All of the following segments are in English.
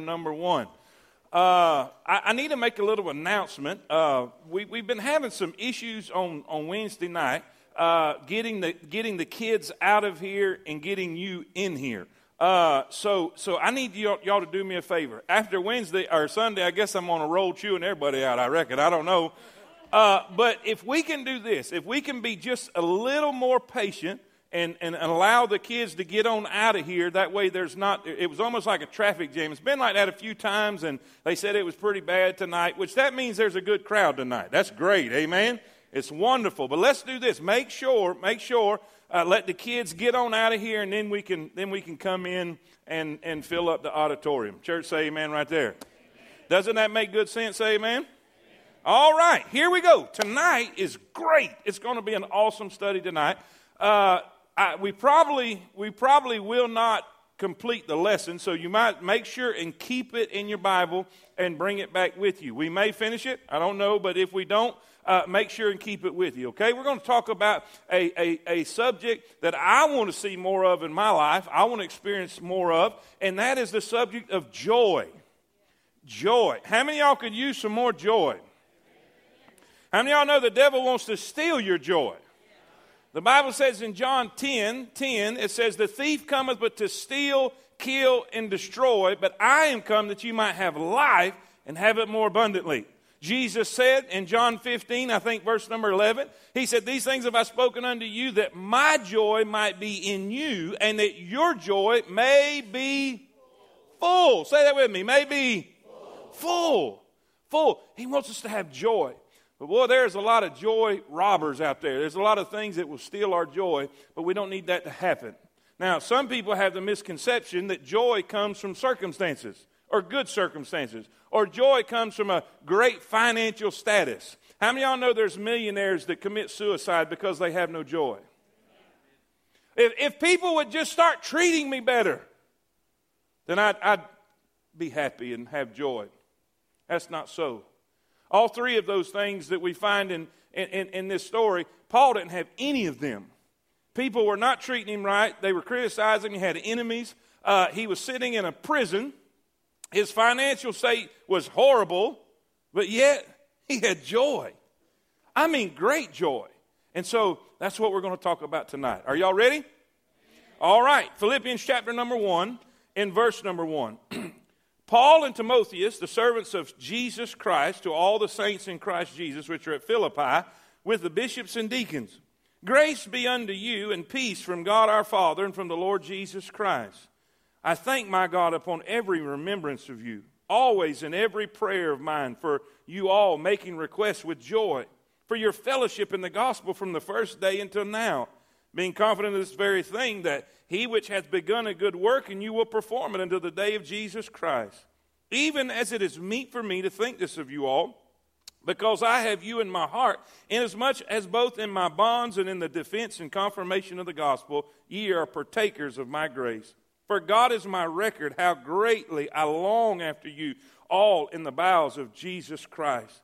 number one. Uh, I, I, need to make a little announcement. Uh, we, have been having some issues on, on Wednesday night uh, getting, the, getting the kids out of here and getting you in here. Uh, so, so I need y'all, y'all to do me a favor. After Wednesday or Sunday, I guess I'm on a roll chewing everybody out, I reckon. I don't know. Uh, but if we can do this, if we can be just a little more patient, and, and allow the kids to get on out of here. That way, there's not, it was almost like a traffic jam. It's been like that a few times, and they said it was pretty bad tonight, which that means there's a good crowd tonight. That's great. Amen. It's wonderful. But let's do this. Make sure, make sure, uh, let the kids get on out of here, and then we can, then we can come in and, and fill up the auditorium. Church, say amen right there. Doesn't that make good sense? Say amen. All right, here we go. Tonight is great. It's going to be an awesome study tonight. Uh, I, we probably we probably will not complete the lesson, so you might make sure and keep it in your Bible and bring it back with you. We may finish it, I don't know, but if we don't, uh, make sure and keep it with you. Okay, we're going to talk about a, a, a subject that I want to see more of in my life. I want to experience more of, and that is the subject of joy. Joy. How many y'all could use some more joy? How many y'all know the devil wants to steal your joy? The Bible says in John 10 10, it says, The thief cometh but to steal, kill, and destroy, but I am come that you might have life and have it more abundantly. Jesus said in John 15, I think verse number 11, He said, These things have I spoken unto you that my joy might be in you and that your joy may be full. Say that with me, may be full. Full. He wants us to have joy. But boy, there's a lot of joy robbers out there. There's a lot of things that will steal our joy, but we don't need that to happen. Now, some people have the misconception that joy comes from circumstances or good circumstances, or joy comes from a great financial status. How many of y'all know there's millionaires that commit suicide because they have no joy? If, if people would just start treating me better, then I'd, I'd be happy and have joy. That's not so. All three of those things that we find in, in, in this story, Paul didn't have any of them. People were not treating him right. They were criticizing. He had enemies. Uh, he was sitting in a prison. His financial state was horrible, but yet he had joy. I mean, great joy. And so that's what we're going to talk about tonight. Are y'all ready? All right. Philippians chapter number one, in verse number one. Paul and Timotheus, the servants of Jesus Christ, to all the saints in Christ Jesus which are at Philippi, with the bishops and deacons. Grace be unto you and peace from God our Father and from the Lord Jesus Christ. I thank my God upon every remembrance of you, always in every prayer of mine, for you all making requests with joy, for your fellowship in the gospel from the first day until now, being confident of this very thing that he which hath begun a good work, and you will perform it until the day of Jesus Christ. Even as it is meet for me to think this of you all, because I have you in my heart, inasmuch as both in my bonds and in the defense and confirmation of the gospel, ye are partakers of my grace. For God is my record, how greatly I long after you, all in the bowels of Jesus Christ.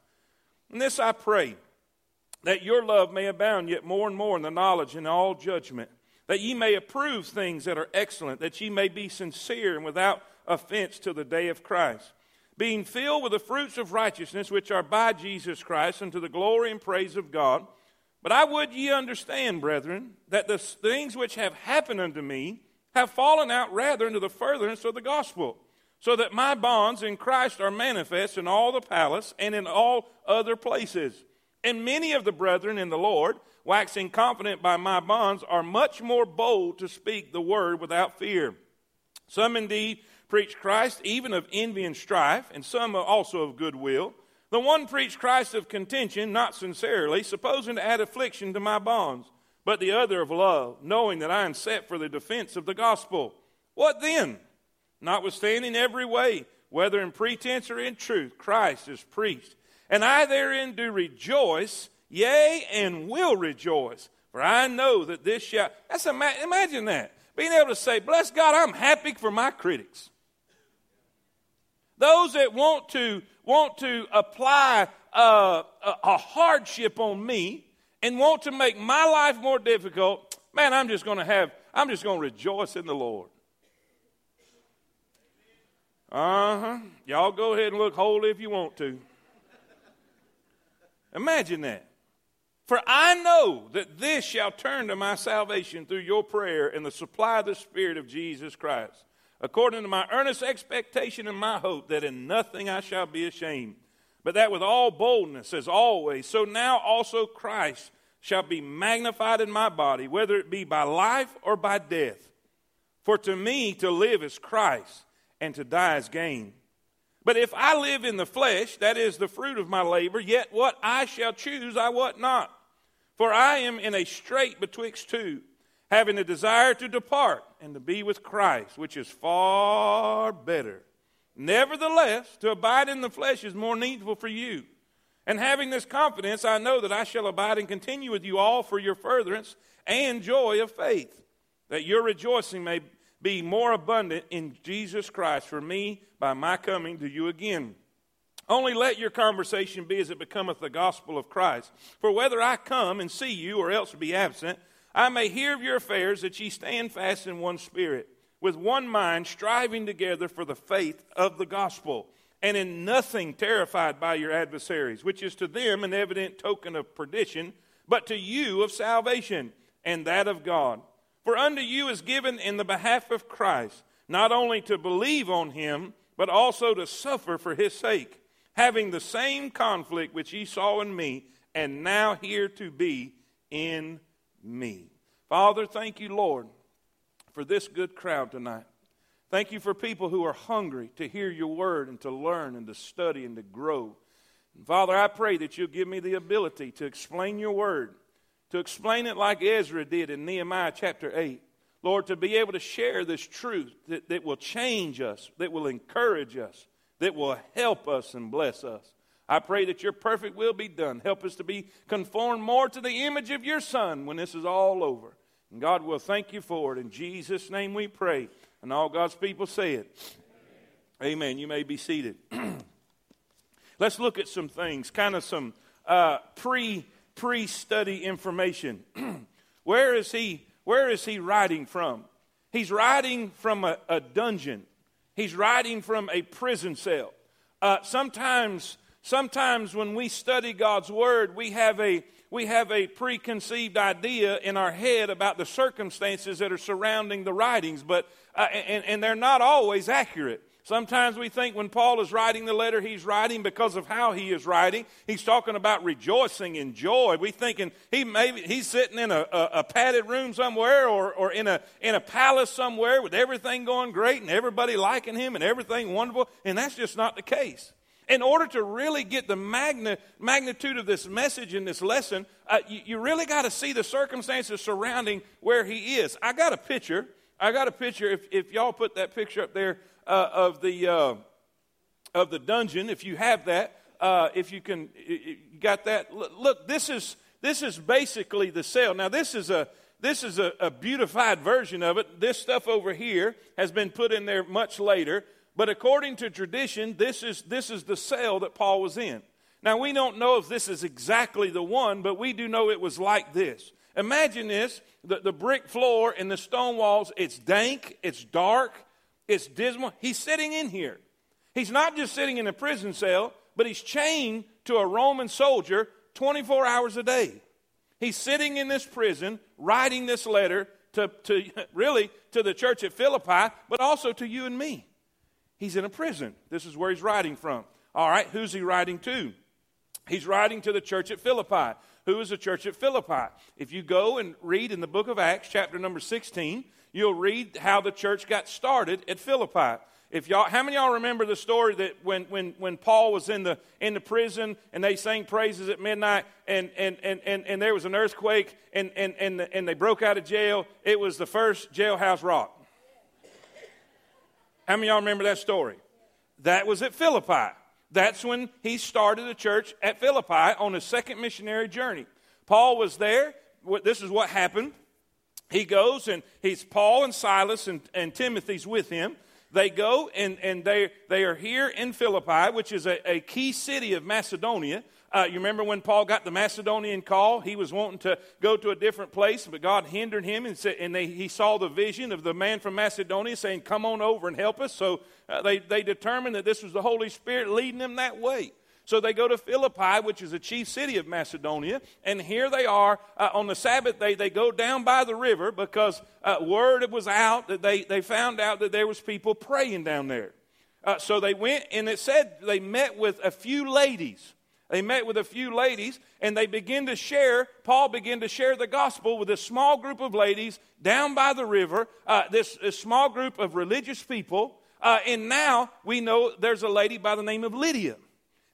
And this I pray, that your love may abound yet more and more in the knowledge and all judgment that ye may approve things that are excellent, that ye may be sincere and without offense to the day of Christ, being filled with the fruits of righteousness which are by Jesus Christ unto the glory and praise of God. But I would ye understand, brethren, that the things which have happened unto me have fallen out rather into the furtherance of the gospel, so that my bonds in Christ are manifest in all the palace and in all other places. And many of the brethren in the Lord, waxing confident by my bonds, are much more bold to speak the word without fear. Some indeed preach Christ, even of envy and strife, and some also of goodwill. The one preached Christ of contention, not sincerely, supposing to add affliction to my bonds, but the other of love, knowing that I am set for the defense of the gospel. What then? Notwithstanding every way, whether in pretense or in truth, Christ is preached. And I therein do rejoice Yea, and will rejoice. For I know that this shall. That's imagine that. Being able to say, Bless God, I'm happy for my critics. Those that want to want to apply a, a hardship on me and want to make my life more difficult, man, I'm just going to have, I'm just going to rejoice in the Lord. Uh huh. Y'all go ahead and look holy if you want to. Imagine that. For I know that this shall turn to my salvation through your prayer and the supply of the Spirit of Jesus Christ, according to my earnest expectation and my hope that in nothing I shall be ashamed, but that with all boldness, as always, so now also Christ shall be magnified in my body, whether it be by life or by death. For to me to live is Christ, and to die is gain. But if I live in the flesh, that is the fruit of my labor, yet what I shall choose I what not. For I am in a strait betwixt two, having a desire to depart and to be with Christ, which is far better. Nevertheless, to abide in the flesh is more needful for you. And having this confidence, I know that I shall abide and continue with you all for your furtherance and joy of faith, that your rejoicing may be more abundant in Jesus Christ for me by my coming to you again. Only let your conversation be as it becometh the gospel of Christ. For whether I come and see you or else be absent, I may hear of your affairs that ye stand fast in one spirit, with one mind, striving together for the faith of the gospel and in nothing terrified by your adversaries, which is to them an evident token of perdition, but to you of salvation, and that of God. For unto you is given in the behalf of Christ, not only to believe on him, but also to suffer for his sake, having the same conflict which ye saw in me, and now hear to be in me. Father, thank you, Lord, for this good crowd tonight. Thank you for people who are hungry to hear your word and to learn and to study and to grow. And Father, I pray that you'll give me the ability to explain your word, to explain it like Ezra did in Nehemiah chapter 8. Lord, to be able to share this truth that, that will change us, that will encourage us, that will help us and bless us. I pray that your perfect will be done. Help us to be conformed more to the image of your Son when this is all over. And God will thank you for it. In Jesus' name we pray. And all God's people say it. Amen. Amen. You may be seated. Let's look at some things, kind of some uh, pre pre study information. where is he? Where is he writing from? He's writing from a, a dungeon. He's writing from a prison cell. Uh, sometimes, sometimes when we study God's word, we have a we have a preconceived idea in our head about the circumstances that are surrounding the writings, but uh, and, and they're not always accurate. Sometimes we think when Paul is writing the letter, he's writing because of how he is writing. He's talking about rejoicing and joy. We thinking he maybe he's sitting in a, a, a, padded room somewhere or, or in a in a palace somewhere with everything going great and everybody liking him and everything wonderful. And that's just not the case. In order to really get the magna, magnitude of this message in this lesson, uh, you, you really got to see the circumstances surrounding where he is. I got a picture I got a picture. If, if y'all put that picture up there uh, of the uh, of the dungeon, if you have that, uh, if you can, you got that. Look, this is this is basically the cell. Now, this is a this is a, a beautified version of it. This stuff over here has been put in there much later. But according to tradition, this is this is the cell that Paul was in. Now we don't know if this is exactly the one, but we do know it was like this. Imagine this the, the brick floor and the stone walls, it's dank, it's dark, it's dismal. He's sitting in here. He's not just sitting in a prison cell, but he's chained to a Roman soldier 24 hours a day. He's sitting in this prison writing this letter to, to really to the church at Philippi, but also to you and me. He's in a prison. This is where he's writing from. All right, who's he writing to? He's writing to the church at Philippi. Who is the church at Philippi? If you go and read in the book of Acts, chapter number 16, you'll read how the church got started at Philippi. If y'all, how many y'all remember the story that when, when, when Paul was in the, in the prison and they sang praises at midnight and, and, and, and, and there was an earthquake and, and, and, and they broke out of jail? It was the first jailhouse rock. How many y'all remember that story? That was at Philippi. That's when he started the church at Philippi on his second missionary journey. Paul was there. This is what happened. He goes and he's Paul and Silas and, and Timothy's with him. they go and, and they, they are here in Philippi, which is a, a key city of Macedonia. Uh, you remember when Paul got the Macedonian call? He was wanting to go to a different place, but God hindered him, and, said, and they, he saw the vision of the man from Macedonia saying, Come on over and help us. So uh, they, they determined that this was the Holy Spirit leading them that way. So they go to Philippi, which is a chief city of Macedonia, and here they are uh, on the Sabbath day. They go down by the river because uh, word was out that they, they found out that there was people praying down there. Uh, so they went, and it said they met with a few ladies they met with a few ladies and they began to share, Paul began to share the gospel with a small group of ladies down by the river, uh, this, this, small group of religious people. Uh, and now we know there's a lady by the name of Lydia.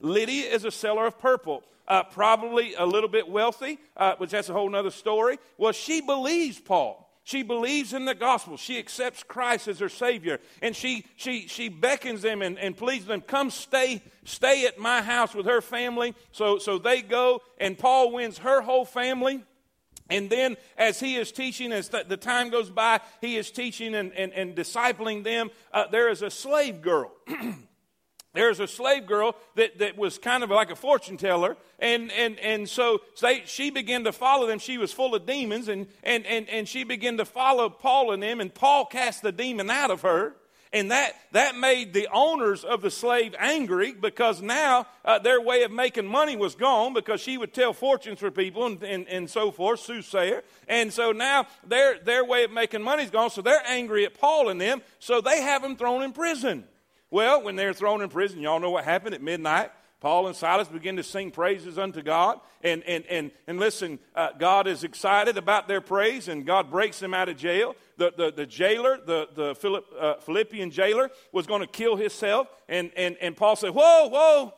Lydia is a seller of purple. Uh, probably a little bit wealthy, uh, which that's a whole other story. Well, she believes Paul. She believes in the gospel. She accepts Christ as her Savior. And she, she, she beckons them and, and pleads them, come stay, stay at my house with her family. So, so they go, and Paul wins her whole family. And then, as he is teaching, as the time goes by, he is teaching and, and, and discipling them. Uh, there is a slave girl there's a slave girl that, that was kind of like a fortune teller and, and, and so they, she began to follow them she was full of demons and, and, and, and she began to follow paul and them and paul cast the demon out of her and that, that made the owners of the slave angry because now uh, their way of making money was gone because she would tell fortunes for people and, and, and so forth, soothsayer. And so now their, their way of making money is gone, so they're angry at Paul and them, so they have him thrown in prison. Well, when they're thrown in prison, y'all know what happened at midnight. Paul and Silas begin to sing praises unto God. And, and, and, and listen, uh, God is excited about their praise, and God breaks them out of jail. The, the, the jailer, the, the Philipp, uh, Philippian jailer, was going to kill himself. And, and, and Paul said, Whoa, whoa,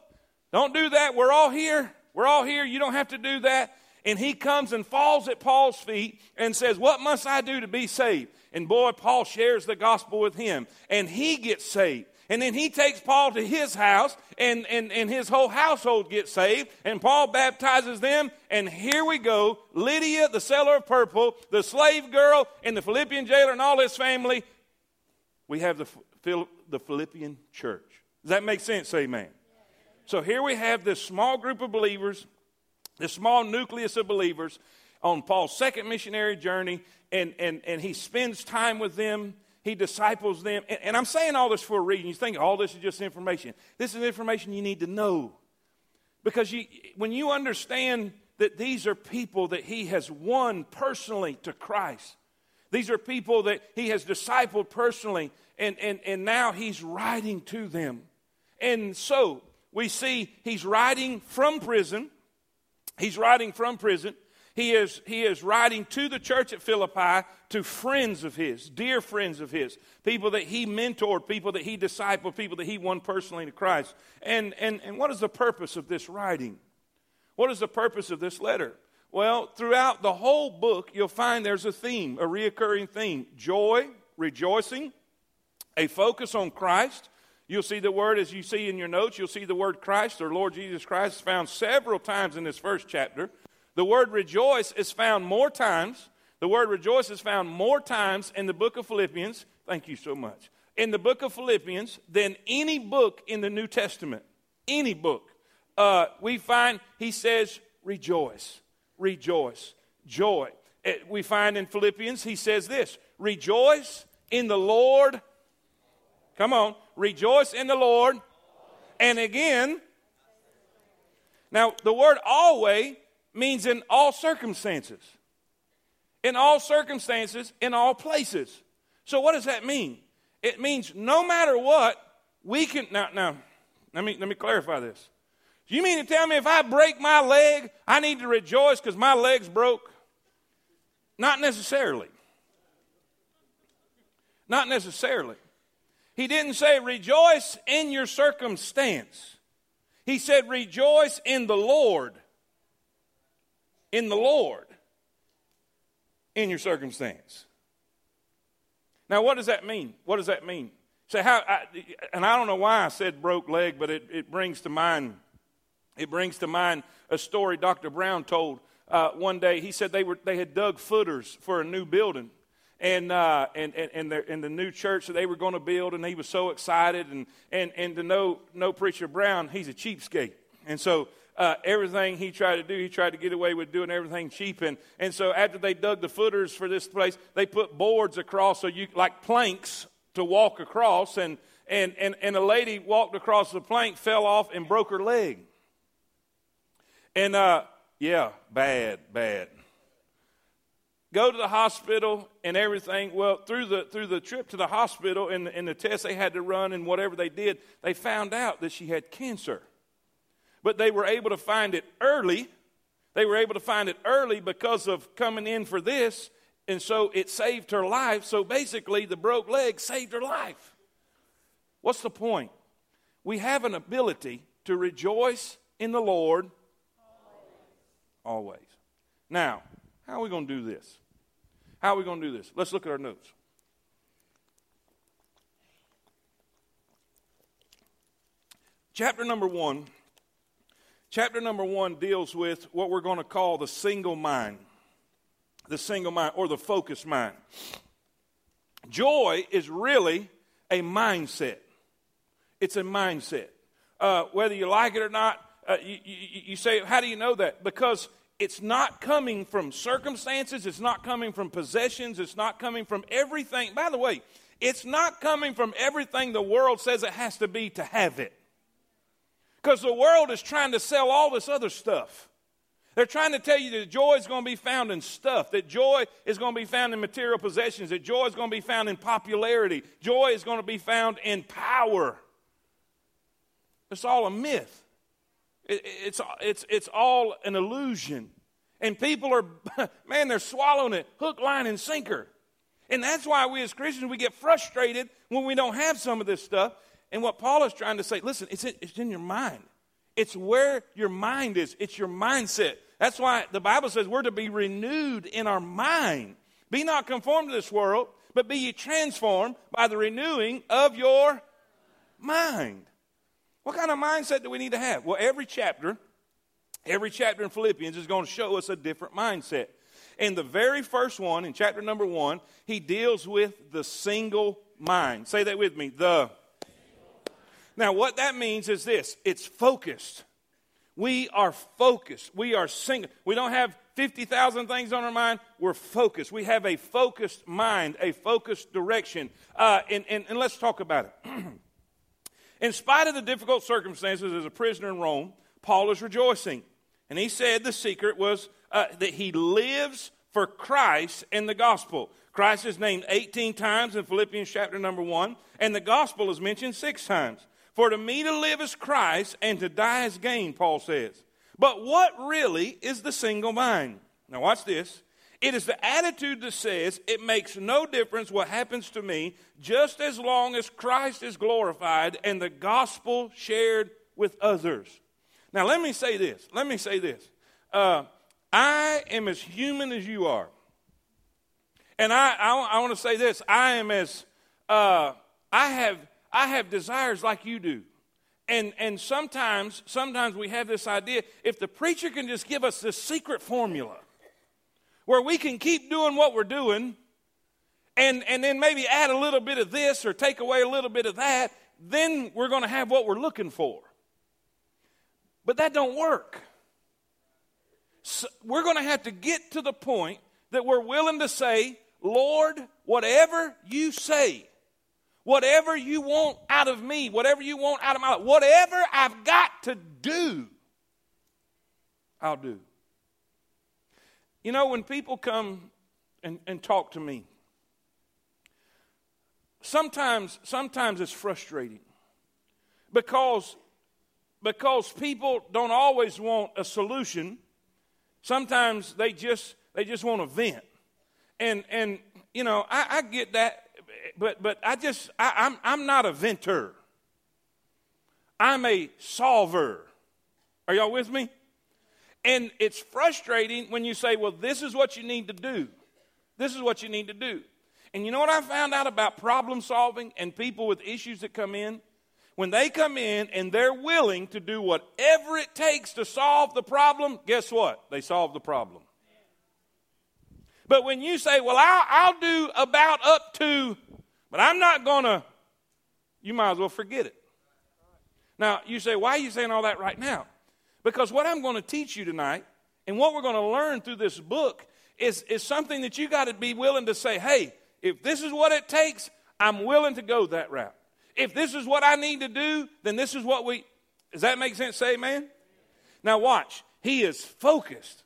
don't do that. We're all here. We're all here. You don't have to do that. And he comes and falls at Paul's feet and says, What must I do to be saved? And boy, Paul shares the gospel with him, and he gets saved. And then he takes Paul to his house, and, and, and his whole household gets saved, and Paul baptizes them. And here we go Lydia, the seller of purple, the slave girl, and the Philippian jailer, and all his family. We have the, the Philippian church. Does that make sense? Amen. So here we have this small group of believers, this small nucleus of believers on Paul's second missionary journey, and, and, and he spends time with them he disciples them. And, and I'm saying all this for a reason. You think all this is just information. This is information you need to know. Because you, when you understand that these are people that he has won personally to Christ, these are people that he has discipled personally, and, and, and now he's writing to them. And so we see he's writing from prison. He's writing from prison. He is, he is writing to the church at Philippi to friends of his, dear friends of his, people that he mentored, people that he discipled, people that he won personally to Christ. And, and, and what is the purpose of this writing? What is the purpose of this letter? Well, throughout the whole book, you'll find there's a theme, a reoccurring theme joy, rejoicing, a focus on Christ. You'll see the word, as you see in your notes, you'll see the word Christ or Lord Jesus Christ found several times in this first chapter. The word rejoice is found more times. The word rejoice is found more times in the book of Philippians. Thank you so much. In the book of Philippians than any book in the New Testament. Any book. Uh, we find he says, rejoice, rejoice, joy. Uh, we find in Philippians, he says this rejoice in the Lord. Come on, rejoice in the Lord. And again, now the word always means in all circumstances. In all circumstances, in all places. So, what does that mean? It means no matter what, we can. Now, now let, me, let me clarify this. You mean to tell me if I break my leg, I need to rejoice because my leg's broke? Not necessarily. Not necessarily. He didn't say rejoice in your circumstance. He said rejoice in the Lord in the Lord in your circumstance. Now, what does that mean? What does that mean? Say how, I, and I don't know why I said broke leg, but it, it brings to mind, it brings to mind a story Dr. Brown told uh, one day. He said they were they had dug footers for a new building, and, uh, and, and, and, the, and the new church that they were going to build, and he was so excited. And, and, and to know, know Preacher Brown, he's a cheapskate. And so uh, everything he tried to do, he tried to get away with doing everything cheap. And, and so after they dug the footers for this place, they put boards across, so you like planks to walk across. And, and, and, and a lady walked across the plank, fell off, and broke her leg. And uh, yeah, bad, bad go to the hospital and everything. Well, through the, through the trip to the hospital and the, and the test they had to run and whatever they did, they found out that she had cancer. But they were able to find it early. They were able to find it early because of coming in for this, and so it saved her life. So basically, the broke leg saved her life. What's the point? We have an ability to rejoice in the Lord always. Now, how are we going to do this? How are we going to do this? Let's look at our notes. Chapter number one. Chapter number one deals with what we're going to call the single mind, the single mind or the focused mind. Joy is really a mindset. It's a mindset. Uh, whether you like it or not, uh, you, you, you say, How do you know that? Because it's not coming from circumstances, it's not coming from possessions, it's not coming from everything. By the way, it's not coming from everything the world says it has to be to have it. Because the world is trying to sell all this other stuff. They're trying to tell you that joy is going to be found in stuff, that joy is going to be found in material possessions, that joy is going to be found in popularity, joy is going to be found in power. It's all a myth. It, it's, it's, it's all an illusion. And people are, man, they're swallowing it hook, line, and sinker. And that's why we as Christians, we get frustrated when we don't have some of this stuff. And what Paul is trying to say, listen, it's in, it's in your mind. It's where your mind is, it's your mindset. That's why the Bible says we're to be renewed in our mind. Be not conformed to this world, but be ye transformed by the renewing of your mind. What kind of mindset do we need to have? Well, every chapter, every chapter in Philippians is going to show us a different mindset. In the very first one, in chapter number one, he deals with the single mind. Say that with me. The. Now, what that means is this it's focused. We are focused. We are single. We don't have 50,000 things on our mind. We're focused. We have a focused mind, a focused direction. Uh, and, and, and let's talk about it. In spite of the difficult circumstances as a prisoner in Rome, Paul is rejoicing. And he said the secret was uh, that he lives for Christ and the gospel. Christ is named 18 times in Philippians chapter number 1, and the gospel is mentioned six times. For to me to live is Christ, and to die is gain, Paul says. But what really is the single mind? Now, watch this. It is the attitude that says it makes no difference what happens to me just as long as Christ is glorified and the gospel shared with others. Now, let me say this. Let me say this. Uh, I am as human as you are. And I, I, I want to say this I am as, uh, I, have, I have desires like you do. And, and sometimes, sometimes we have this idea if the preacher can just give us this secret formula, where we can keep doing what we're doing and, and then maybe add a little bit of this or take away a little bit of that, then we're going to have what we're looking for. But that don't work. So we're going to have to get to the point that we're willing to say, Lord, whatever you say, whatever you want out of me, whatever you want out of my life, whatever I've got to do, I'll do. You know, when people come and, and talk to me, sometimes, sometimes it's frustrating because, because people don't always want a solution. Sometimes they just, they just want a vent. And, and you know, I, I get that, but, but I just, I, I'm, I'm not a venter. I'm a solver. Are y'all with me? And it's frustrating when you say, well, this is what you need to do. This is what you need to do. And you know what I found out about problem solving and people with issues that come in? When they come in and they're willing to do whatever it takes to solve the problem, guess what? They solve the problem. But when you say, well, I'll, I'll do about up to, but I'm not going to, you might as well forget it. Now, you say, why are you saying all that right now? Because what I'm going to teach you tonight and what we're going to learn through this book is, is something that you got to be willing to say, hey, if this is what it takes, I'm willing to go that route. If this is what I need to do, then this is what we. Does that make sense? Say amen. Now, watch. He is focused.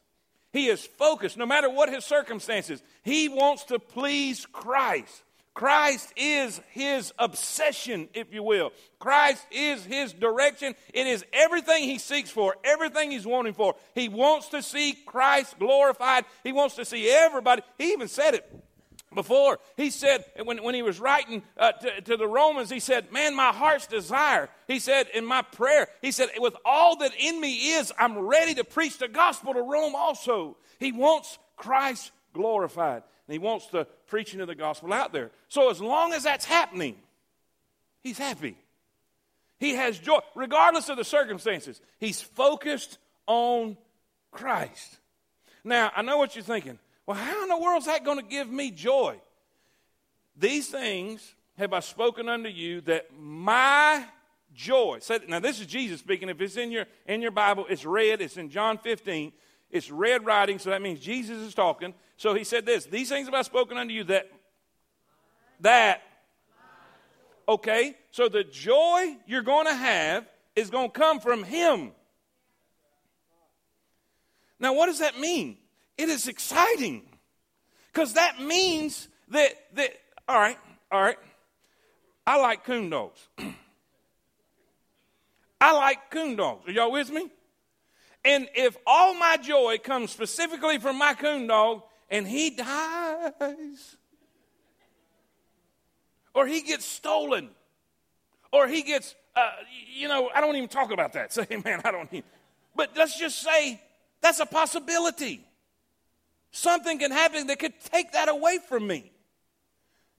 He is focused no matter what his circumstances. He wants to please Christ. Christ is his obsession, if you will. Christ is his direction. It is everything he seeks for, everything he's wanting for. He wants to see Christ glorified. He wants to see everybody. He even said it before. He said, when, when he was writing uh, to, to the Romans, he said, Man, my heart's desire. He said, In my prayer, he said, With all that in me is, I'm ready to preach the gospel to Rome also. He wants Christ glorified. And he wants the preaching of the gospel out there. So as long as that's happening, he's happy. He has joy, regardless of the circumstances. He's focused on Christ. Now, I know what you're thinking. Well, how in the world is that going to give me joy? These things have I spoken unto you that my joy. Now, this is Jesus speaking. If it's in your in your Bible, it's red. It's in John 15. It's red writing, so that means Jesus is talking. So he said this These things have I spoken unto you that, that, okay, so the joy you're going to have is going to come from him. Now, what does that mean? It is exciting because that means that, that, all right, all right, I like coon dogs. I like coon dogs. Are y'all with me? And if all my joy comes specifically from my coon dog and he dies, or he gets stolen, or he gets, uh, you know, I don't even talk about that. Say, man, I don't need. But let's just say that's a possibility. Something can happen that could take that away from me.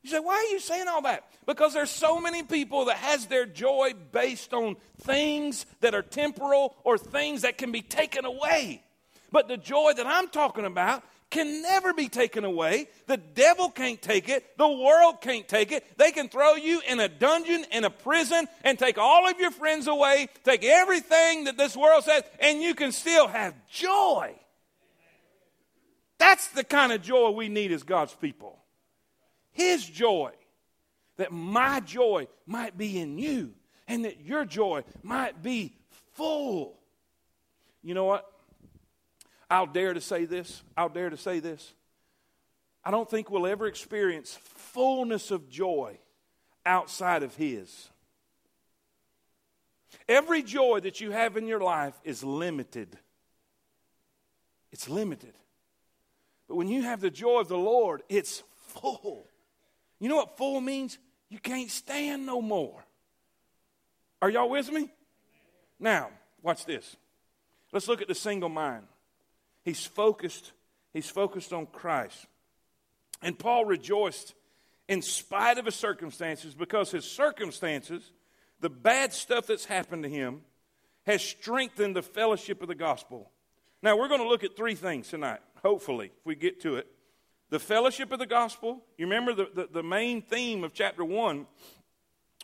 You say, why are you saying all that? Because there's so many people that has their joy based on things that are temporal or things that can be taken away. But the joy that I'm talking about can never be taken away. The devil can't take it. The world can't take it. They can throw you in a dungeon, in a prison, and take all of your friends away, take everything that this world says, and you can still have joy. That's the kind of joy we need as God's people. His joy. That my joy might be in you and that your joy might be full. You know what? I'll dare to say this. I'll dare to say this. I don't think we'll ever experience fullness of joy outside of His. Every joy that you have in your life is limited. It's limited. But when you have the joy of the Lord, it's full. You know what full means? You can't stand no more. Are y'all with me? Now, watch this. Let's look at the single mind. He's focused, he's focused on Christ. And Paul rejoiced in spite of his circumstances because his circumstances, the bad stuff that's happened to him, has strengthened the fellowship of the gospel. Now, we're going to look at three things tonight, hopefully, if we get to it the fellowship of the gospel. You remember the, the, the, main theme of chapter 1,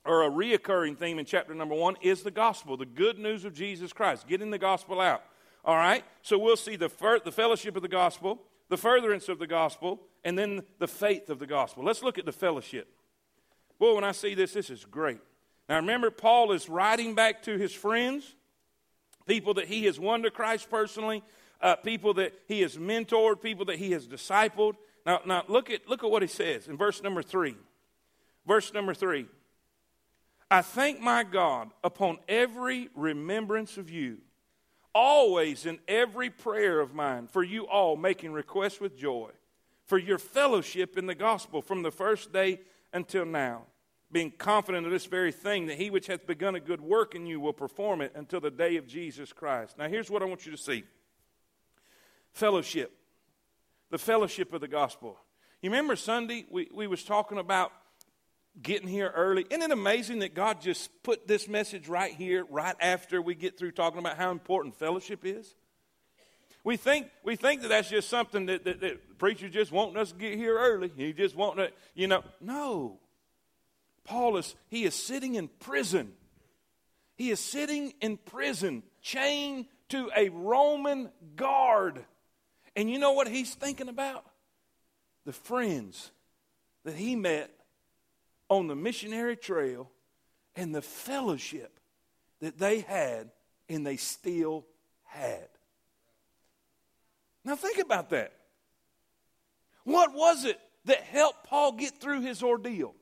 or a reoccurring theme in chapter number 1, is the gospel, the good news of Jesus Christ, getting the gospel out. All right? So we'll see the, fir- the fellowship of the gospel, the furtherance of the gospel, and then the faith of the gospel. Let's look at the fellowship. Boy, when I see this, this is great. Now remember, Paul is writing back to his friends, people that he has won to Christ personally, uh, people that he has mentored, people that he has discipled. Now, now look, at, look at what he says in verse number three. Verse number three. I thank my God upon every remembrance of you, always in every prayer of mine, for you all making requests with joy, for your fellowship in the gospel from the first day until now, being confident of this very thing, that he which hath begun a good work in you will perform it until the day of Jesus Christ. Now, here's what I want you to see fellowship the fellowship of the gospel. You remember Sunday we, we was talking about getting here early. Isn't it amazing that God just put this message right here, right after we get through talking about how important fellowship is? We think, we think that that's just something that, that, that the preacher just wanting us to get here early. He just wanting to, you know. No. Paul is, he is sitting in prison. He is sitting in prison, chained to a Roman guard. And you know what he's thinking about? The friends that he met on the missionary trail and the fellowship that they had and they still had. Now, think about that. What was it that helped Paul get through his ordeal?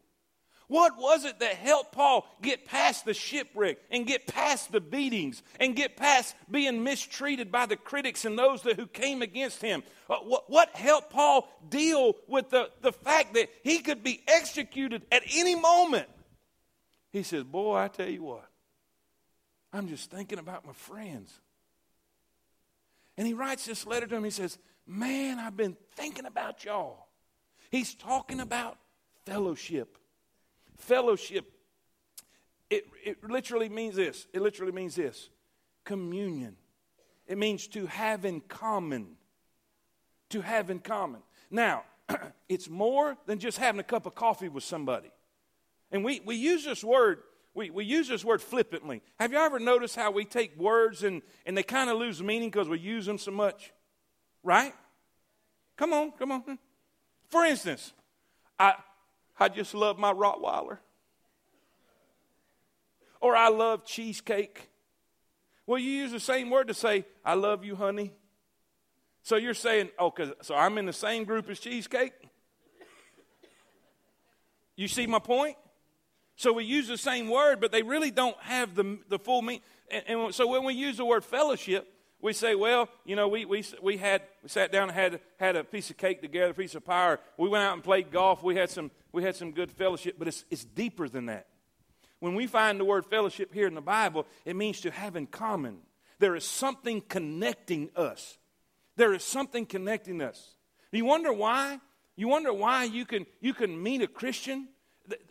What was it that helped Paul get past the shipwreck and get past the beatings and get past being mistreated by the critics and those that, who came against him? Uh, what, what helped Paul deal with the, the fact that he could be executed at any moment? He says, Boy, I tell you what, I'm just thinking about my friends. And he writes this letter to him. He says, Man, I've been thinking about y'all. He's talking about fellowship. Fellowship, it, it literally means this. It literally means this communion. It means to have in common. To have in common. Now, it's more than just having a cup of coffee with somebody. And we, we use this word, we, we use this word flippantly. Have you ever noticed how we take words and, and they kind of lose meaning because we use them so much? Right? Come on, come on. For instance, I, I just love my Rottweiler. Or I love cheesecake. Well, you use the same word to say, I love you, honey. So you're saying, oh, cause, so I'm in the same group as cheesecake? You see my point? So we use the same word, but they really don't have the, the full meaning. And, and so when we use the word fellowship, we say, well, you know, we, we, we had we sat down and had, had a piece of cake together, a piece of pie. We went out and played golf. We had some, we had some good fellowship, but it's, it's deeper than that. When we find the word fellowship here in the Bible, it means to have in common. There is something connecting us. There is something connecting us. You wonder why? You wonder why you can, you can meet a Christian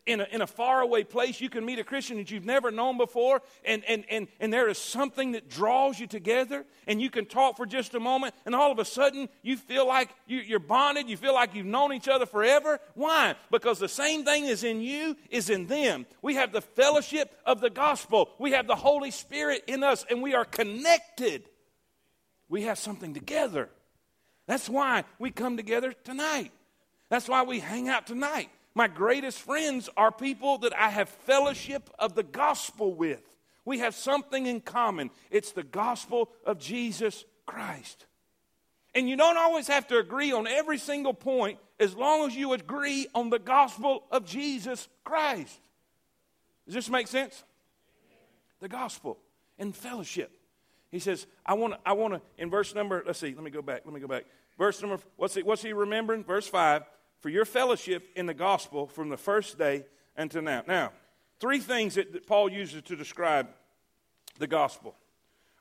in a, in a faraway place, you can meet a Christian that you've never known before, and, and, and, and there is something that draws you together, and you can talk for just a moment, and all of a sudden you feel like you, you're bonded, you feel like you've known each other forever. Why? Because the same thing is in you is in them. We have the fellowship of the gospel, we have the Holy Spirit in us, and we are connected. We have something together. That's why we come together tonight. That's why we hang out tonight. My greatest friends are people that I have fellowship of the gospel with. We have something in common. It's the gospel of Jesus Christ. And you don't always have to agree on every single point as long as you agree on the gospel of Jesus Christ. Does this make sense? The gospel and fellowship. He says, I want to, I want to, in verse number, let's see, let me go back, let me go back. Verse number, what's he, what's he remembering? Verse 5 for your fellowship in the gospel from the first day until now. Now, three things that, that Paul uses to describe the gospel,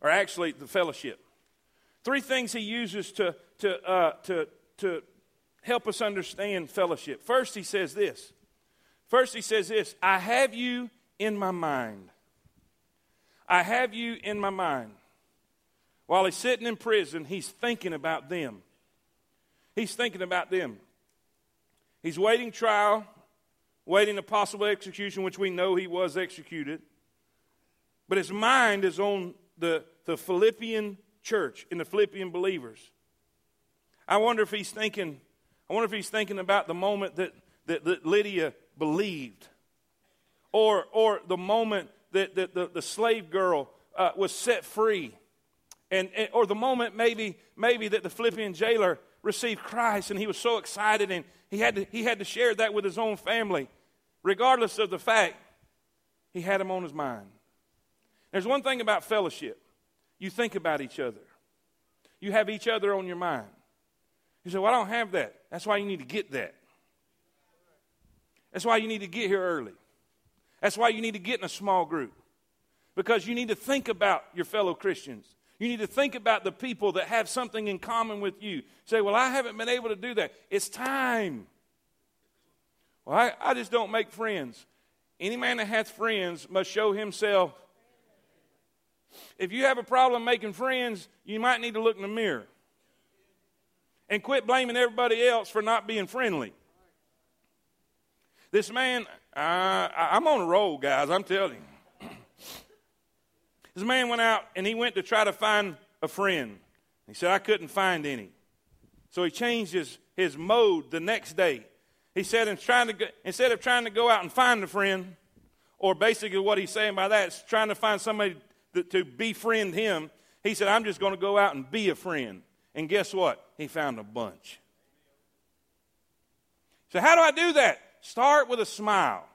or actually the fellowship. Three things he uses to, to, uh, to, to help us understand fellowship. First, he says this. First, he says this I have you in my mind. I have you in my mind. While he's sitting in prison, he's thinking about them. He's thinking about them. He's waiting trial, waiting a possible execution, which we know he was executed. But his mind is on the, the Philippian church and the Philippian believers. I wonder if he's thinking, I wonder if he's thinking about the moment that, that, that Lydia believed. Or, or the moment that, that the, the slave girl uh, was set free. And, and, or the moment maybe, maybe that the Philippian jailer received Christ and he was so excited and he had to, he had to share that with his own family, regardless of the fact he had him on his mind. There's one thing about fellowship you think about each other, you have each other on your mind. You say, Well, I don't have that. That's why you need to get that. That's why you need to get here early. That's why you need to get in a small group. Because you need to think about your fellow Christians. You need to think about the people that have something in common with you. Say, well, I haven't been able to do that. It's time. Well, I, I just don't make friends. Any man that has friends must show himself. If you have a problem making friends, you might need to look in the mirror. and quit blaming everybody else for not being friendly. This man, uh, I'm on a roll, guys, I'm telling you. This man went out and he went to try to find a friend. He said, I couldn't find any. So he changed his, his mode the next day. He said, in trying to go, instead of trying to go out and find a friend, or basically what he's saying by that is trying to find somebody to befriend him, he said, I'm just going to go out and be a friend. And guess what? He found a bunch. So, how do I do that? Start with a smile.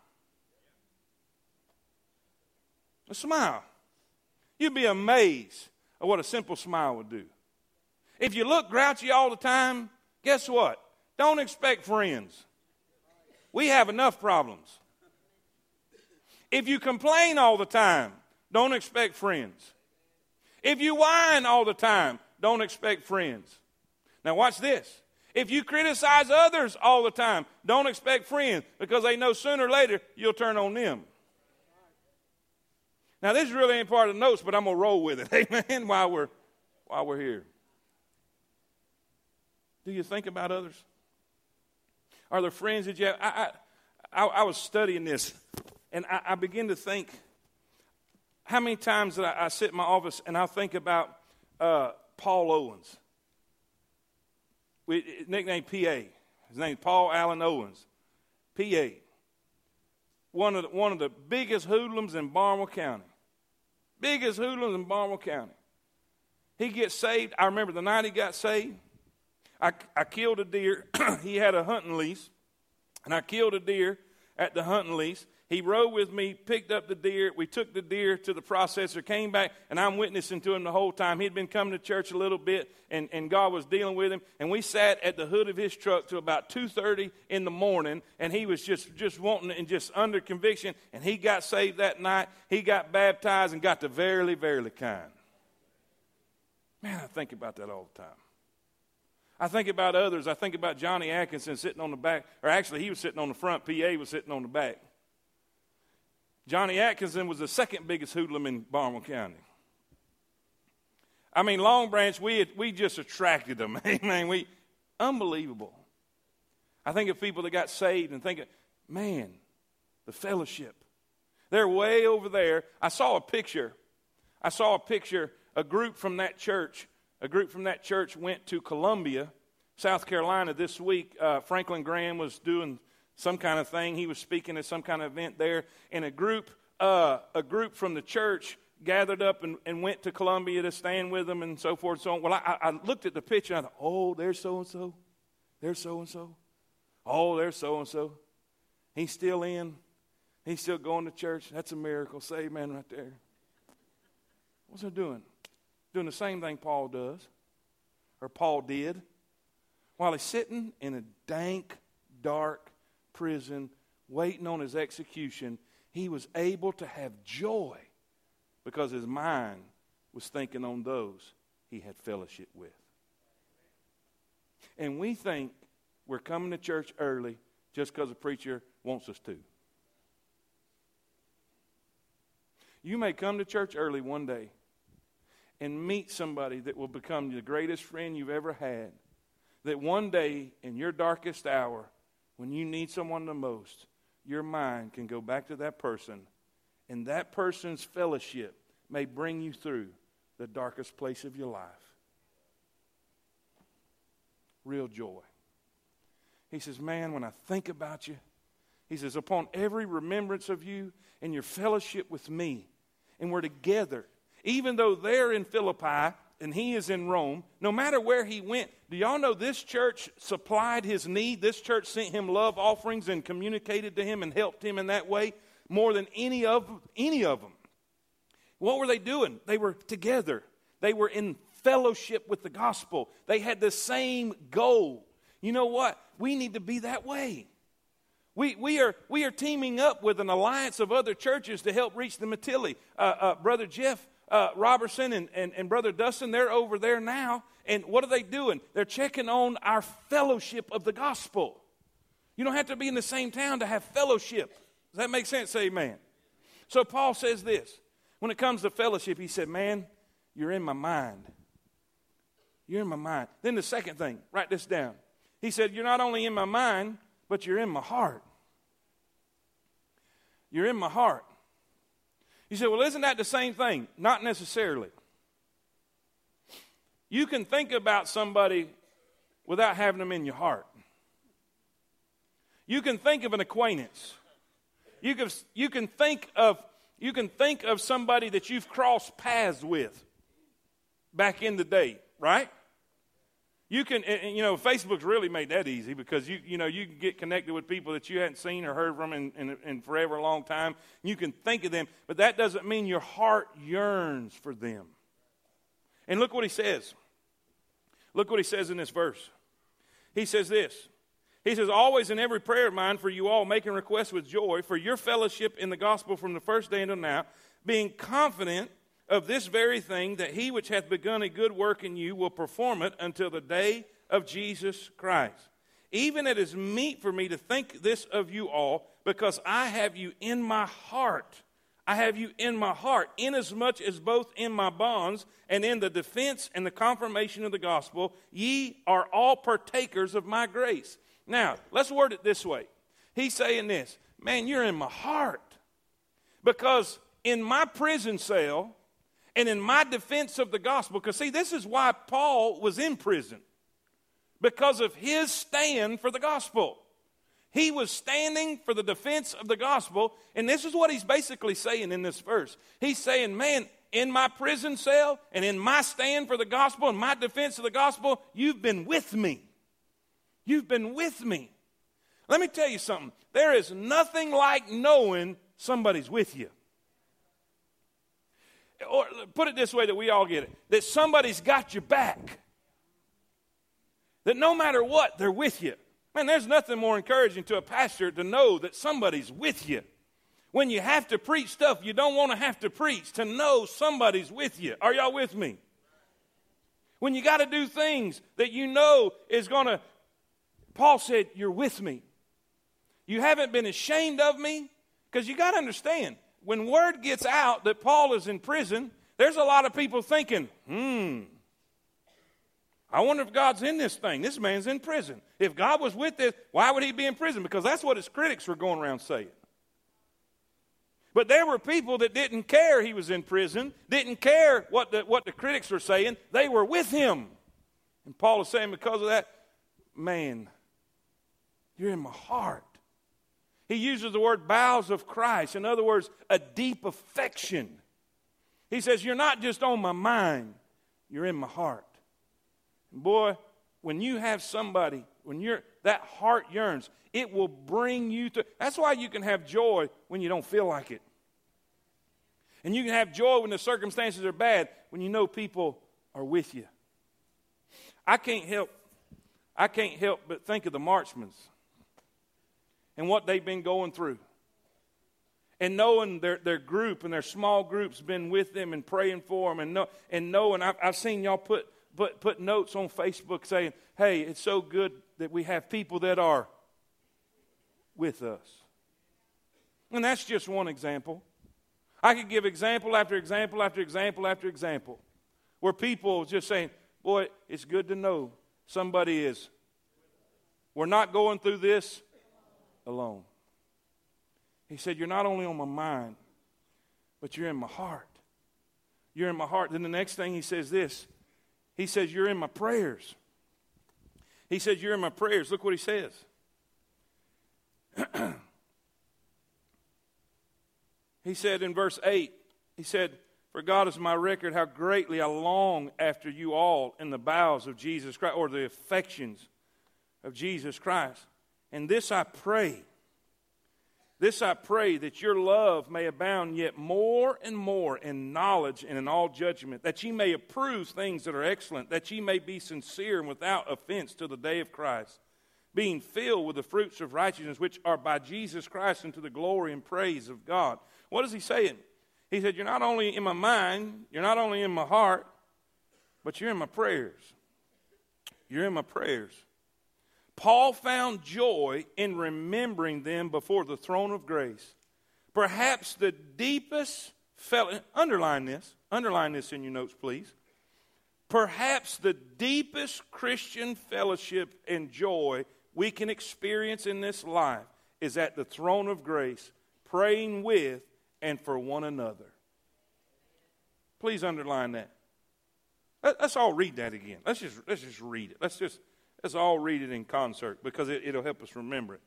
A smile. You'd be amazed at what a simple smile would do. If you look grouchy all the time, guess what? Don't expect friends. We have enough problems. If you complain all the time, don't expect friends. If you whine all the time, don't expect friends. Now, watch this. If you criticize others all the time, don't expect friends because they know sooner or later you'll turn on them. Now, this really ain't part of the notes, but I'm going to roll with it, amen, while we're, while we're here. Do you think about others? Are there friends that you have? I, I, I, I was studying this, and I, I begin to think how many times that I, I sit in my office and I think about uh, Paul Owens, we, nicknamed PA. His name's Paul Allen Owens, PA. One of the, one of the biggest hoodlums in Barnwell County. Biggest hoodlums in Barnwell County. He gets saved. I remember the night he got saved. I, I killed a deer. he had a hunting lease, and I killed a deer at the hunting lease. He rode with me, picked up the deer. We took the deer to the processor, came back, and I'm witnessing to him the whole time. He'd been coming to church a little bit, and, and God was dealing with him. And we sat at the hood of his truck till about 2.30 in the morning, and he was just, just wanting and just under conviction. And he got saved that night. He got baptized and got the verily, verily kind. Man, I think about that all the time. I think about others. I think about Johnny Atkinson sitting on the back, or actually, he was sitting on the front. PA was sitting on the back. Johnny Atkinson was the second biggest hoodlum in Barnwell County. I mean, Long Branch, we, we just attracted them. Amen. We, unbelievable. I think of people that got saved and think, of, man, the fellowship. They're way over there. I saw a picture. I saw a picture, a group from that church a group from that church went to Columbia, South Carolina this week. Uh, Franklin Graham was doing some kind of thing. He was speaking at some kind of event there, and a group, uh, a group from the church gathered up and, and, went to Columbia to stand with them and so forth and so on. Well, I, I looked at the picture and I thought, oh, there's so and so. There's so and so. Oh, there's so and so. He's still in. He's still going to church. That's a miracle. Say amen right there. What's he doing? doing the same thing Paul does, or Paul did, while he's sitting in a dank, dark prison waiting on his execution. He was able to have joy because his mind was thinking on those he had fellowship with. And we think we're coming to church early just because a preacher wants us to. You may come to church early one day and meet somebody that will become the greatest friend you've ever had. That one day, in your darkest hour, when you need someone the most, your mind can go back to that person, and that person's fellowship may bring you through the darkest place of your life. Real joy. He says, Man, when I think about you, he says, upon every remembrance of you and your fellowship with me, and we're together even though they're in Philippi and he is in Rome, no matter where he went, do y'all know this church supplied his need? This church sent him love offerings and communicated to him and helped him in that way more than any of any of them. What were they doing? They were together. They were in fellowship with the gospel. They had the same goal. You know what? We need to be that way. We, we, are, we are teaming up with an alliance of other churches to help reach the Matilli. Uh, uh, Brother Jeff uh, Robertson and, and, and Brother Dustin, they're over there now. And what are they doing? They're checking on our fellowship of the gospel. You don't have to be in the same town to have fellowship. Does that make sense? Amen. So Paul says this. When it comes to fellowship, he said, Man, you're in my mind. You're in my mind. Then the second thing, write this down. He said, You're not only in my mind, but you're in my heart. You're in my heart. You say, Well, isn't that the same thing? Not necessarily. You can think about somebody without having them in your heart. You can think of an acquaintance. You can, you can think of you can think of somebody that you've crossed paths with back in the day, right? You can, you know, Facebook's really made that easy because you, you know, you can get connected with people that you hadn't seen or heard from in, in, in forever a long time. You can think of them, but that doesn't mean your heart yearns for them. And look what he says. Look what he says in this verse. He says this he says, Always in every prayer of mine for you all, making requests with joy for your fellowship in the gospel from the first day until now, being confident of this very thing, that he which hath begun a good work in you will perform it until the day of Jesus Christ. Even it is meet for me to think this of you all, because I have you in my heart. I have you in my heart, inasmuch as both in my bonds and in the defense and the confirmation of the gospel, ye are all partakers of my grace. Now, let's word it this way. He's saying this Man, you're in my heart. Because in my prison cell and in my defense of the gospel, because see, this is why Paul was in prison, because of his stand for the gospel. He was standing for the defense of the gospel, and this is what he's basically saying in this verse. He's saying, Man, in my prison cell and in my stand for the gospel and my defense of the gospel, you've been with me. You've been with me. Let me tell you something. There is nothing like knowing somebody's with you. Or put it this way that we all get it that somebody's got your back. That no matter what, they're with you. Man, there's nothing more encouraging to a pastor to know that somebody's with you. When you have to preach stuff you don't want to have to preach, to know somebody's with you. Are y'all with me? When you got to do things that you know is going to Paul said, You're with me. You haven't been ashamed of me. Because you got to understand, when word gets out that Paul is in prison, there's a lot of people thinking, hmm, I wonder if God's in this thing. This man's in prison. If God was with this, why would he be in prison? Because that's what his critics were going around saying. But there were people that didn't care he was in prison, didn't care what the, what the critics were saying. They were with him. And Paul is saying, because of that, man, you're in my heart. He uses the word bowels of Christ. In other words, a deep affection. He says, You're not just on my mind, you're in my heart. And boy, when you have somebody, when you're that heart yearns, it will bring you to that's why you can have joy when you don't feel like it. And you can have joy when the circumstances are bad, when you know people are with you. I can't help I can't help but think of the Marchmans and what they've been going through. And knowing their, their group and their small groups been with them and praying for them, and, know, and knowing, I've, I've seen y'all put, put, put notes on Facebook saying, hey, it's so good that we have people that are with us. And that's just one example. I could give example after example after example after example where people just saying, Boy, it's good to know somebody is. We're not going through this alone. He said, You're not only on my mind, but you're in my heart. You're in my heart. Then the next thing he says this He says, You're in my prayers. He says, You're in my prayers. Look what he says. he said in verse 8, He said, For God is my record, how greatly I long after you all in the bowels of Jesus Christ, or the affections of Jesus Christ. And this I pray. This I pray that your love may abound yet more and more in knowledge and in all judgment, that ye may approve things that are excellent, that ye may be sincere and without offense to the day of Christ, being filled with the fruits of righteousness which are by Jesus Christ unto the glory and praise of God. What is he saying? He said, You're not only in my mind, you're not only in my heart, but you're in my prayers. You're in my prayers. Paul found joy in remembering them before the throne of grace. Perhaps the deepest felt, underline this, underline this in your notes, please. Perhaps the deepest Christian fellowship and joy we can experience in this life is at the throne of grace, praying with and for one another. Please underline that. Let's all read that again. Let's just, let's just read it. Let's just let's all read it in concert because it, will help us remember it.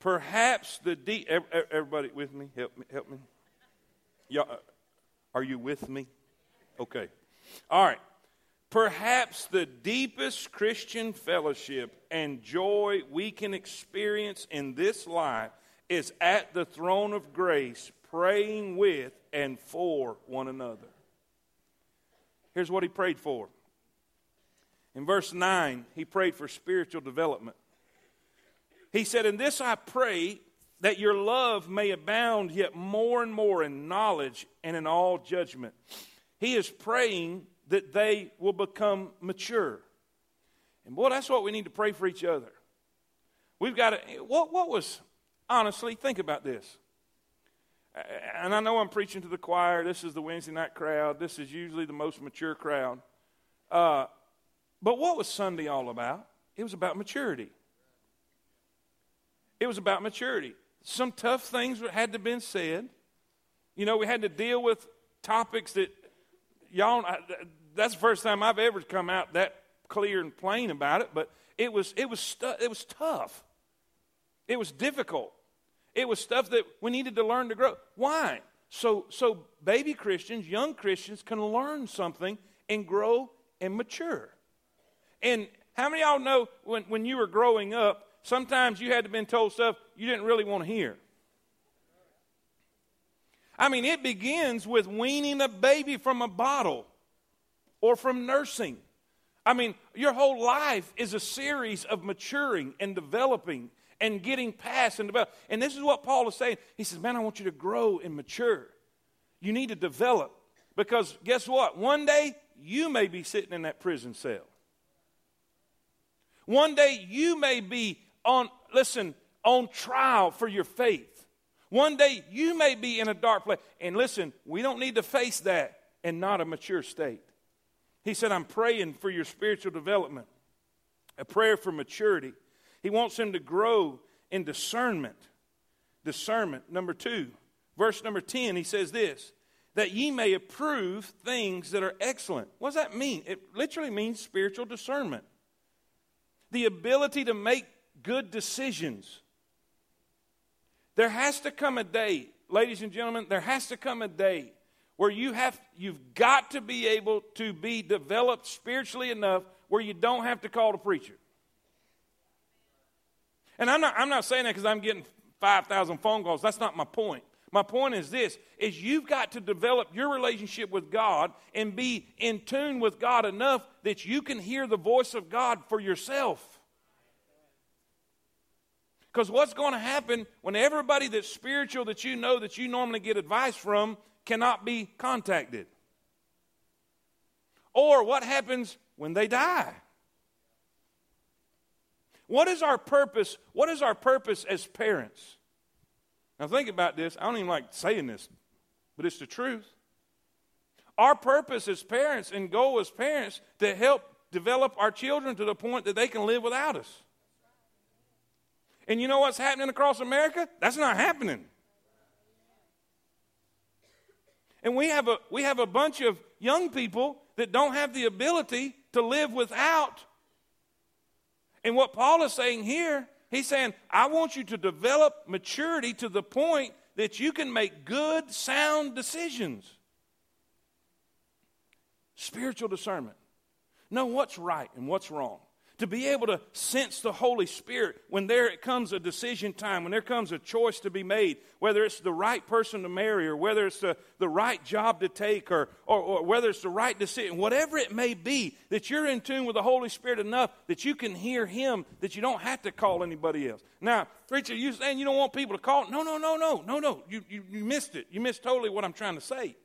Perhaps the deep. Everybody with me? Help me. Help me. Y'all, uh, are you with me? Okay. All right. Perhaps the deepest Christian fellowship and joy we can experience in this life is at the throne of grace, praying with and for one another. Here's what he prayed for. In verse 9, he prayed for spiritual development. He said, In this I pray that your love may abound yet more and more in knowledge and in all judgment. He is praying that they will become mature. And boy, that's what we need to pray for each other. We've got to, what, what was, honestly, think about this. And I know I'm preaching to the choir. This is the Wednesday night crowd. This is usually the most mature crowd. Uh, but what was Sunday all about? It was about maturity. It was about maturity. Some tough things had to have been said. You know, we had to deal with topics that y'all that's the first time I've ever come out that clear and plain about it, but it was it was stu- it was tough. It was difficult. It was stuff that we needed to learn to grow. Why? So so baby Christians, young Christians can learn something and grow and mature. And how many of y'all know when, when you were growing up, sometimes you had to been told stuff you didn't really want to hear? I mean, it begins with weaning a baby from a bottle or from nursing. I mean, your whole life is a series of maturing and developing and getting past and develop. And this is what Paul is saying. He says, Man, I want you to grow and mature. You need to develop. Because guess what? One day you may be sitting in that prison cell. One day you may be on, listen, on trial for your faith. One day you may be in a dark place. And listen, we don't need to face that in not a mature state. He said, I'm praying for your spiritual development, a prayer for maturity. He wants them to grow in discernment. Discernment. Number two, verse number 10, he says this that ye may approve things that are excellent. What does that mean? It literally means spiritual discernment. The ability to make good decisions. There has to come a day, ladies and gentlemen, there has to come a day where you have you've got to be able to be developed spiritually enough where you don't have to call the preacher. And I'm not I'm not saying that because I'm getting 5,000 phone calls. That's not my point. My point is this is you've got to develop your relationship with God and be in tune with God enough that you can hear the voice of God for yourself. Because what's going to happen when everybody that's spiritual that you know that you normally get advice from cannot be contacted? Or what happens when they die? What is our purpose? What is our purpose as parents? Now, think about this. I don't even like saying this, but it's the truth. Our purpose as parents and goal as parents to help develop our children to the point that they can live without us. And you know what's happening across America? That's not happening. And we have a, we have a bunch of young people that don't have the ability to live without. And what Paul is saying here, he's saying, I want you to develop maturity to the point that you can make good, sound decisions. Spiritual discernment. Know what's right and what's wrong to be able to sense the Holy Spirit when there it comes a decision time, when there comes a choice to be made, whether it's the right person to marry or whether it's the, the right job to take or, or, or whether it's the right decision, whatever it may be, that you're in tune with the Holy Spirit enough that you can hear Him, that you don't have to call anybody else. Now, preacher, you saying you don't want people to call? No, no, no, no, no, no. You, you, you missed it. You missed totally what I'm trying to say.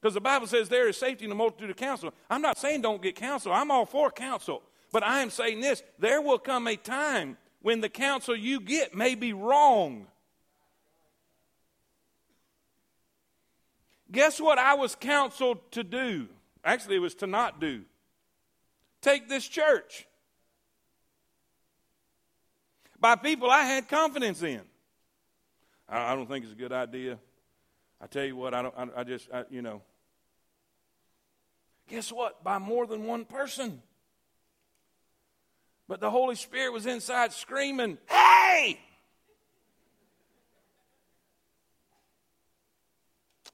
Because the Bible says there is safety in the multitude of counsel. I'm not saying don't get counsel. I'm all for counsel. But I am saying this there will come a time when the counsel you get may be wrong. Guess what I was counseled to do? Actually, it was to not do. take this church by people I had confidence in. I, don't think it's a good idea. I tell you what, I don't. I, I just, I, you know. Guess what? By more than one person. But the Holy Spirit was inside screaming, "Hey!"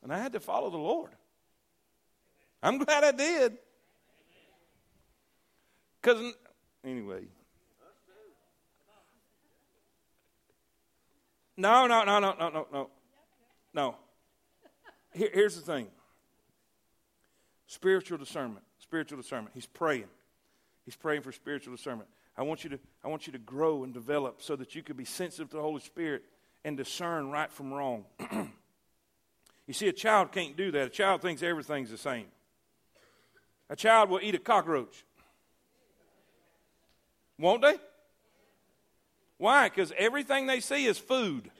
And I had to follow the Lord. I'm glad I did. Because, anyway. No, no, no, no, no, no, no. No. Here, here's the thing spiritual discernment. Spiritual discernment. He's praying. He's praying for spiritual discernment. I want you to, I want you to grow and develop so that you can be sensitive to the Holy Spirit and discern right from wrong. you see, a child can't do that. A child thinks everything's the same. A child will eat a cockroach. Won't they? Why? Because everything they see is food.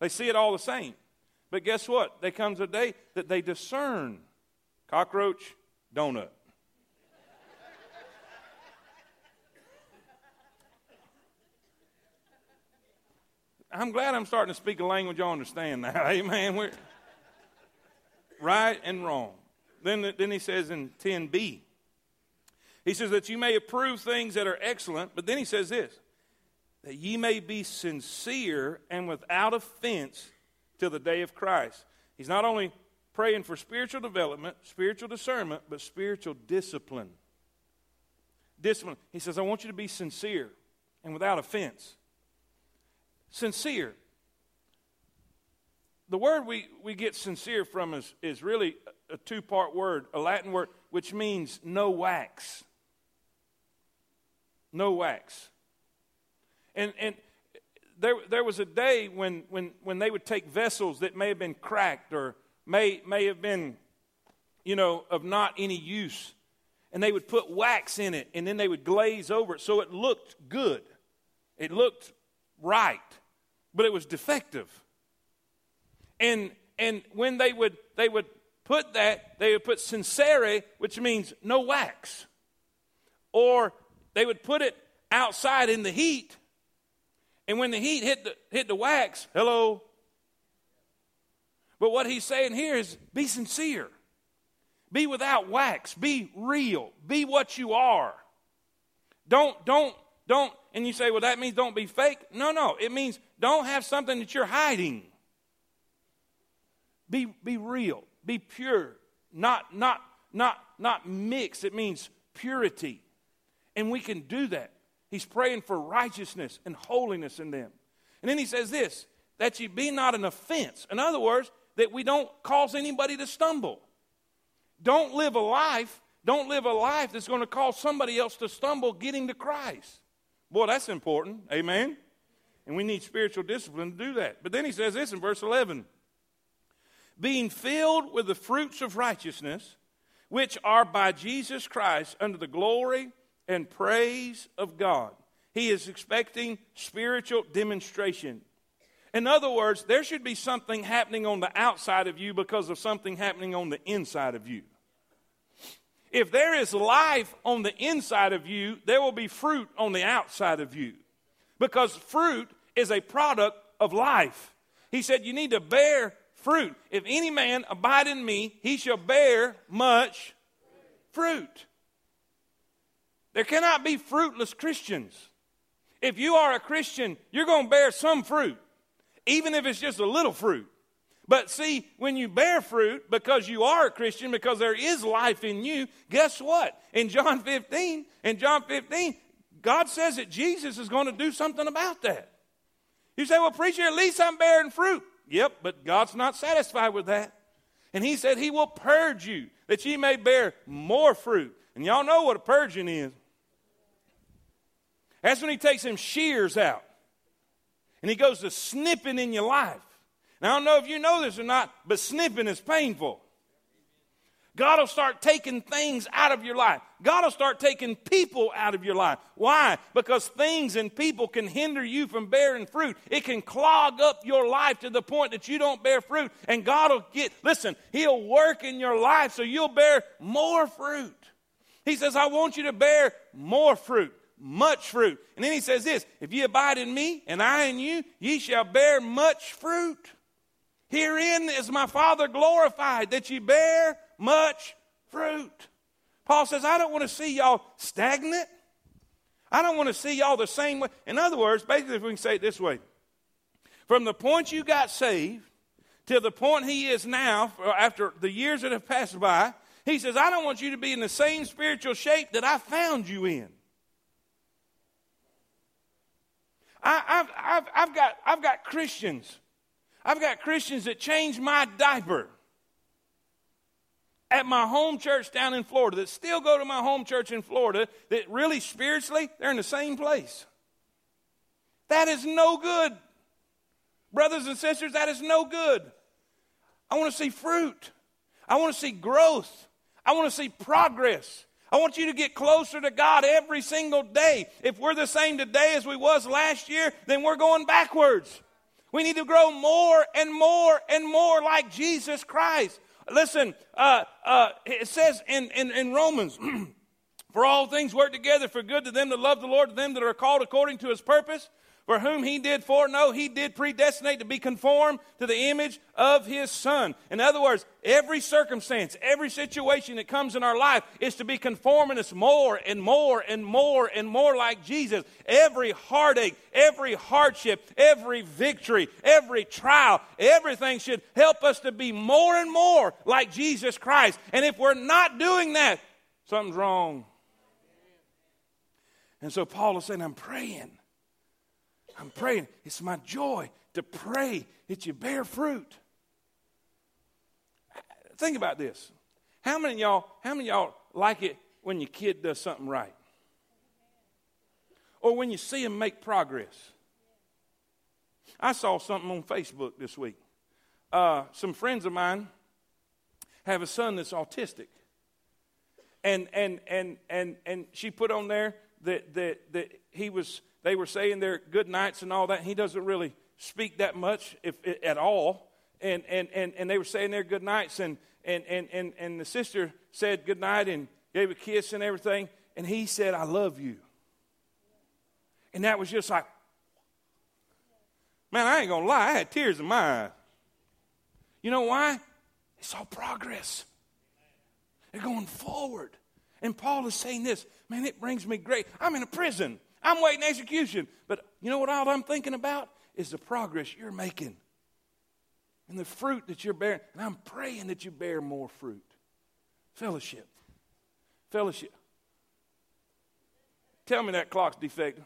They see it all the same. But guess what? There comes a day that they discern cockroach, donut. I'm glad I'm starting to speak a language you understand now. Amen. We're right and wrong. Then, then he says in 10b, he says that you may approve things that are excellent, but then he says this that ye may be sincere and without offense till the day of Christ. He's not only praying for spiritual development, spiritual discernment, but spiritual discipline. Discipline. He says, I want you to be sincere and without offense. Sincere. The word we, we get sincere from is, is really a two part word, a Latin word, which means no wax. No wax. And, and there, there was a day when, when, when they would take vessels that may have been cracked or may, may have been, you know, of not any use, and they would put wax in it and then they would glaze over it so it looked good. It looked right, but it was defective. And, and when they would, they would put that, they would put sincere, which means no wax. Or they would put it outside in the heat and when the heat hit the, hit the wax, hello. But what he's saying here is be sincere. Be without wax. Be real. Be what you are. Don't, don't, don't, and you say, well, that means don't be fake. No, no. It means don't have something that you're hiding. Be, be real. Be pure. Not, not, not, not mixed. It means purity. And we can do that. He's praying for righteousness and holiness in them. And then he says this that you be not an offense. In other words, that we don't cause anybody to stumble. Don't live a life, don't live a life that's going to cause somebody else to stumble getting to Christ. Boy, that's important. Amen. And we need spiritual discipline to do that. But then he says this in verse 11 being filled with the fruits of righteousness, which are by Jesus Christ under the glory and praise of God. He is expecting spiritual demonstration. In other words, there should be something happening on the outside of you because of something happening on the inside of you. If there is life on the inside of you, there will be fruit on the outside of you. Because fruit is a product of life. He said, You need to bear fruit. If any man abide in me, he shall bear much fruit. There cannot be fruitless Christians. If you are a Christian, you're going to bear some fruit, even if it's just a little fruit. But see, when you bear fruit because you are a Christian, because there is life in you, guess what? In John 15, in John 15, God says that Jesus is going to do something about that. You say, well, preacher, at least I'm bearing fruit. Yep, but God's not satisfied with that. And He said He will purge you that ye may bear more fruit. And y'all know what a purging is. That's when he takes them shears out and he goes to snipping in your life. Now, I don't know if you know this or not, but snipping is painful. God will start taking things out of your life. God will start taking people out of your life. Why? Because things and people can hinder you from bearing fruit. It can clog up your life to the point that you don't bear fruit. And God will get, listen, He'll work in your life so you'll bear more fruit. He says, I want you to bear more fruit, much fruit. And then he says this If ye abide in me, and I in you, ye shall bear much fruit. Herein is my Father glorified, that ye bear much fruit. Paul says, I don't want to see y'all stagnant. I don't want to see y'all the same way. In other words, basically, if we can say it this way from the point you got saved till the point he is now, after the years that have passed by, he says, I don't want you to be in the same spiritual shape that I found you in. I, have I've, I've, got, I've got Christians. I've got Christians that change my diaper at my home church down in Florida that still go to my home church in Florida that really spiritually they're in the same place. That is no good. Brothers and sisters, that is no good. I want to see fruit. I want to see growth. I want to see progress. I want you to get closer to God every single day. If we're the same today as we was last year, then we're going backwards. We need to grow more and more and more like Jesus Christ. Listen, uh, uh, it says in, in, in Romans, for all things work together for good to them that love the Lord, to them that are called according to his purpose. For whom he did foreknow, he did predestinate to be conformed to the image of his son. In other words, every circumstance, every situation that comes in our life is to be conforming us more and more and more and more like Jesus. Every heartache, every hardship, every victory, every trial, everything should help us to be more and more like Jesus Christ. And if we're not doing that, something's wrong. And so Paul is saying, I'm praying I'm praying. It's my joy to pray that you bear fruit. Think about this. How many y'all, how many y'all like it when your kid does something right? Or when you see them make progress? I saw something on Facebook this week. Uh, some friends of mine have a son that's autistic. And, and, and, and, and she put on there that, that, that he was they were saying their good nights and all that. he doesn't really speak that much, if, at all. And, and, and, and they were saying their good nights. And, and, and, and, and the sister said good night and gave a kiss and everything. And he said, I love you. And that was just like, man, I ain't going to lie. I had tears in my eyes. You know why? It's all progress. They're going forward. And Paul is saying this, man, it brings me great. I'm in a prison. I'm waiting execution. But you know what all I'm thinking about is the progress you're making and the fruit that you're bearing. And I'm praying that you bear more fruit. Fellowship. Fellowship. Tell me that clock's defective.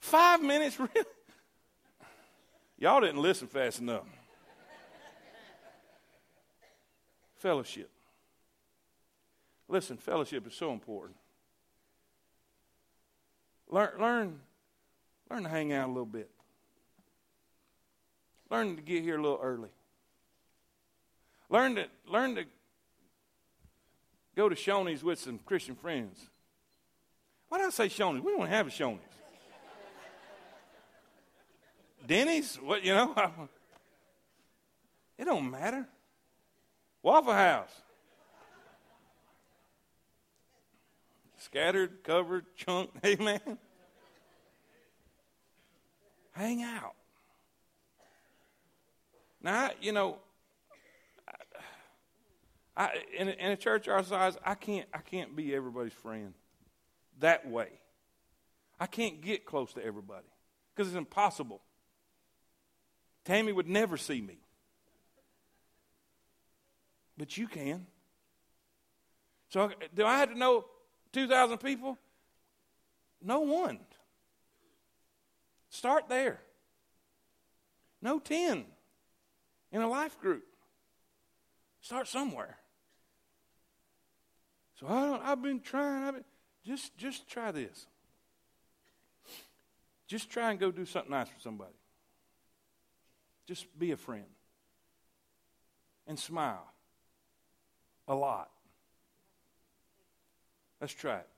Five minutes, really? Y'all didn't listen fast enough. Fellowship. Listen, fellowship is so important. Learn, learn, learn to hang out a little bit. Learn to get here a little early. Learn to learn to go to Shoney's with some Christian friends. Why did I say Shoney's? We don't have a Shoney's. Denny's? What you know? it don't matter. Waffle House. Scattered, covered, chunked. Amen. Hang out. Now, you know, I, in, a, in a church our size, I can't, I can't be everybody's friend that way. I can't get close to everybody because it's impossible. Tammy would never see me. But you can. So, do I have to know 2,000 people? No one. Start there. No 10 in a life group. Start somewhere. So I have been trying. I've been, just, just try this. Just try and go do something nice for somebody. Just be a friend. And smile. A lot. Let's try it.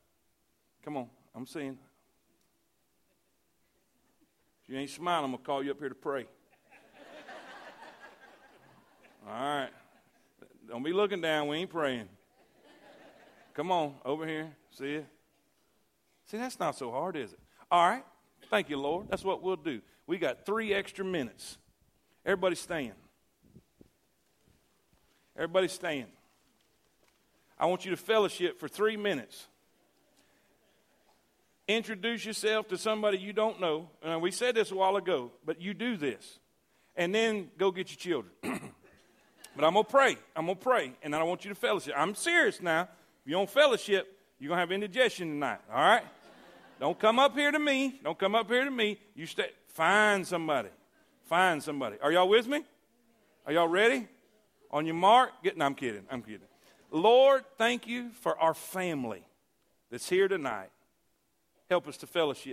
Come on. I'm saying. If you ain't smiling, I'm going to call you up here to pray. All right. Don't be looking down. We ain't praying. Come on, over here. See it? See, that's not so hard, is it? All right. Thank you, Lord. That's what we'll do. We got three extra minutes. Everybody stand. Everybody stand. I want you to fellowship for three minutes. Introduce yourself to somebody you don't know. We said this a while ago, but you do this. And then go get your children. but I'm going to pray. I'm going to pray. And I want you to fellowship. I'm serious now. If you don't fellowship, you're going to have indigestion tonight. All right? don't come up here to me. Don't come up here to me. You stay. Find somebody. Find somebody. Are y'all with me? Are y'all ready? On your mark, get. No, I'm kidding. I'm kidding. Lord, thank you for our family that's here tonight. Help us to fellowship.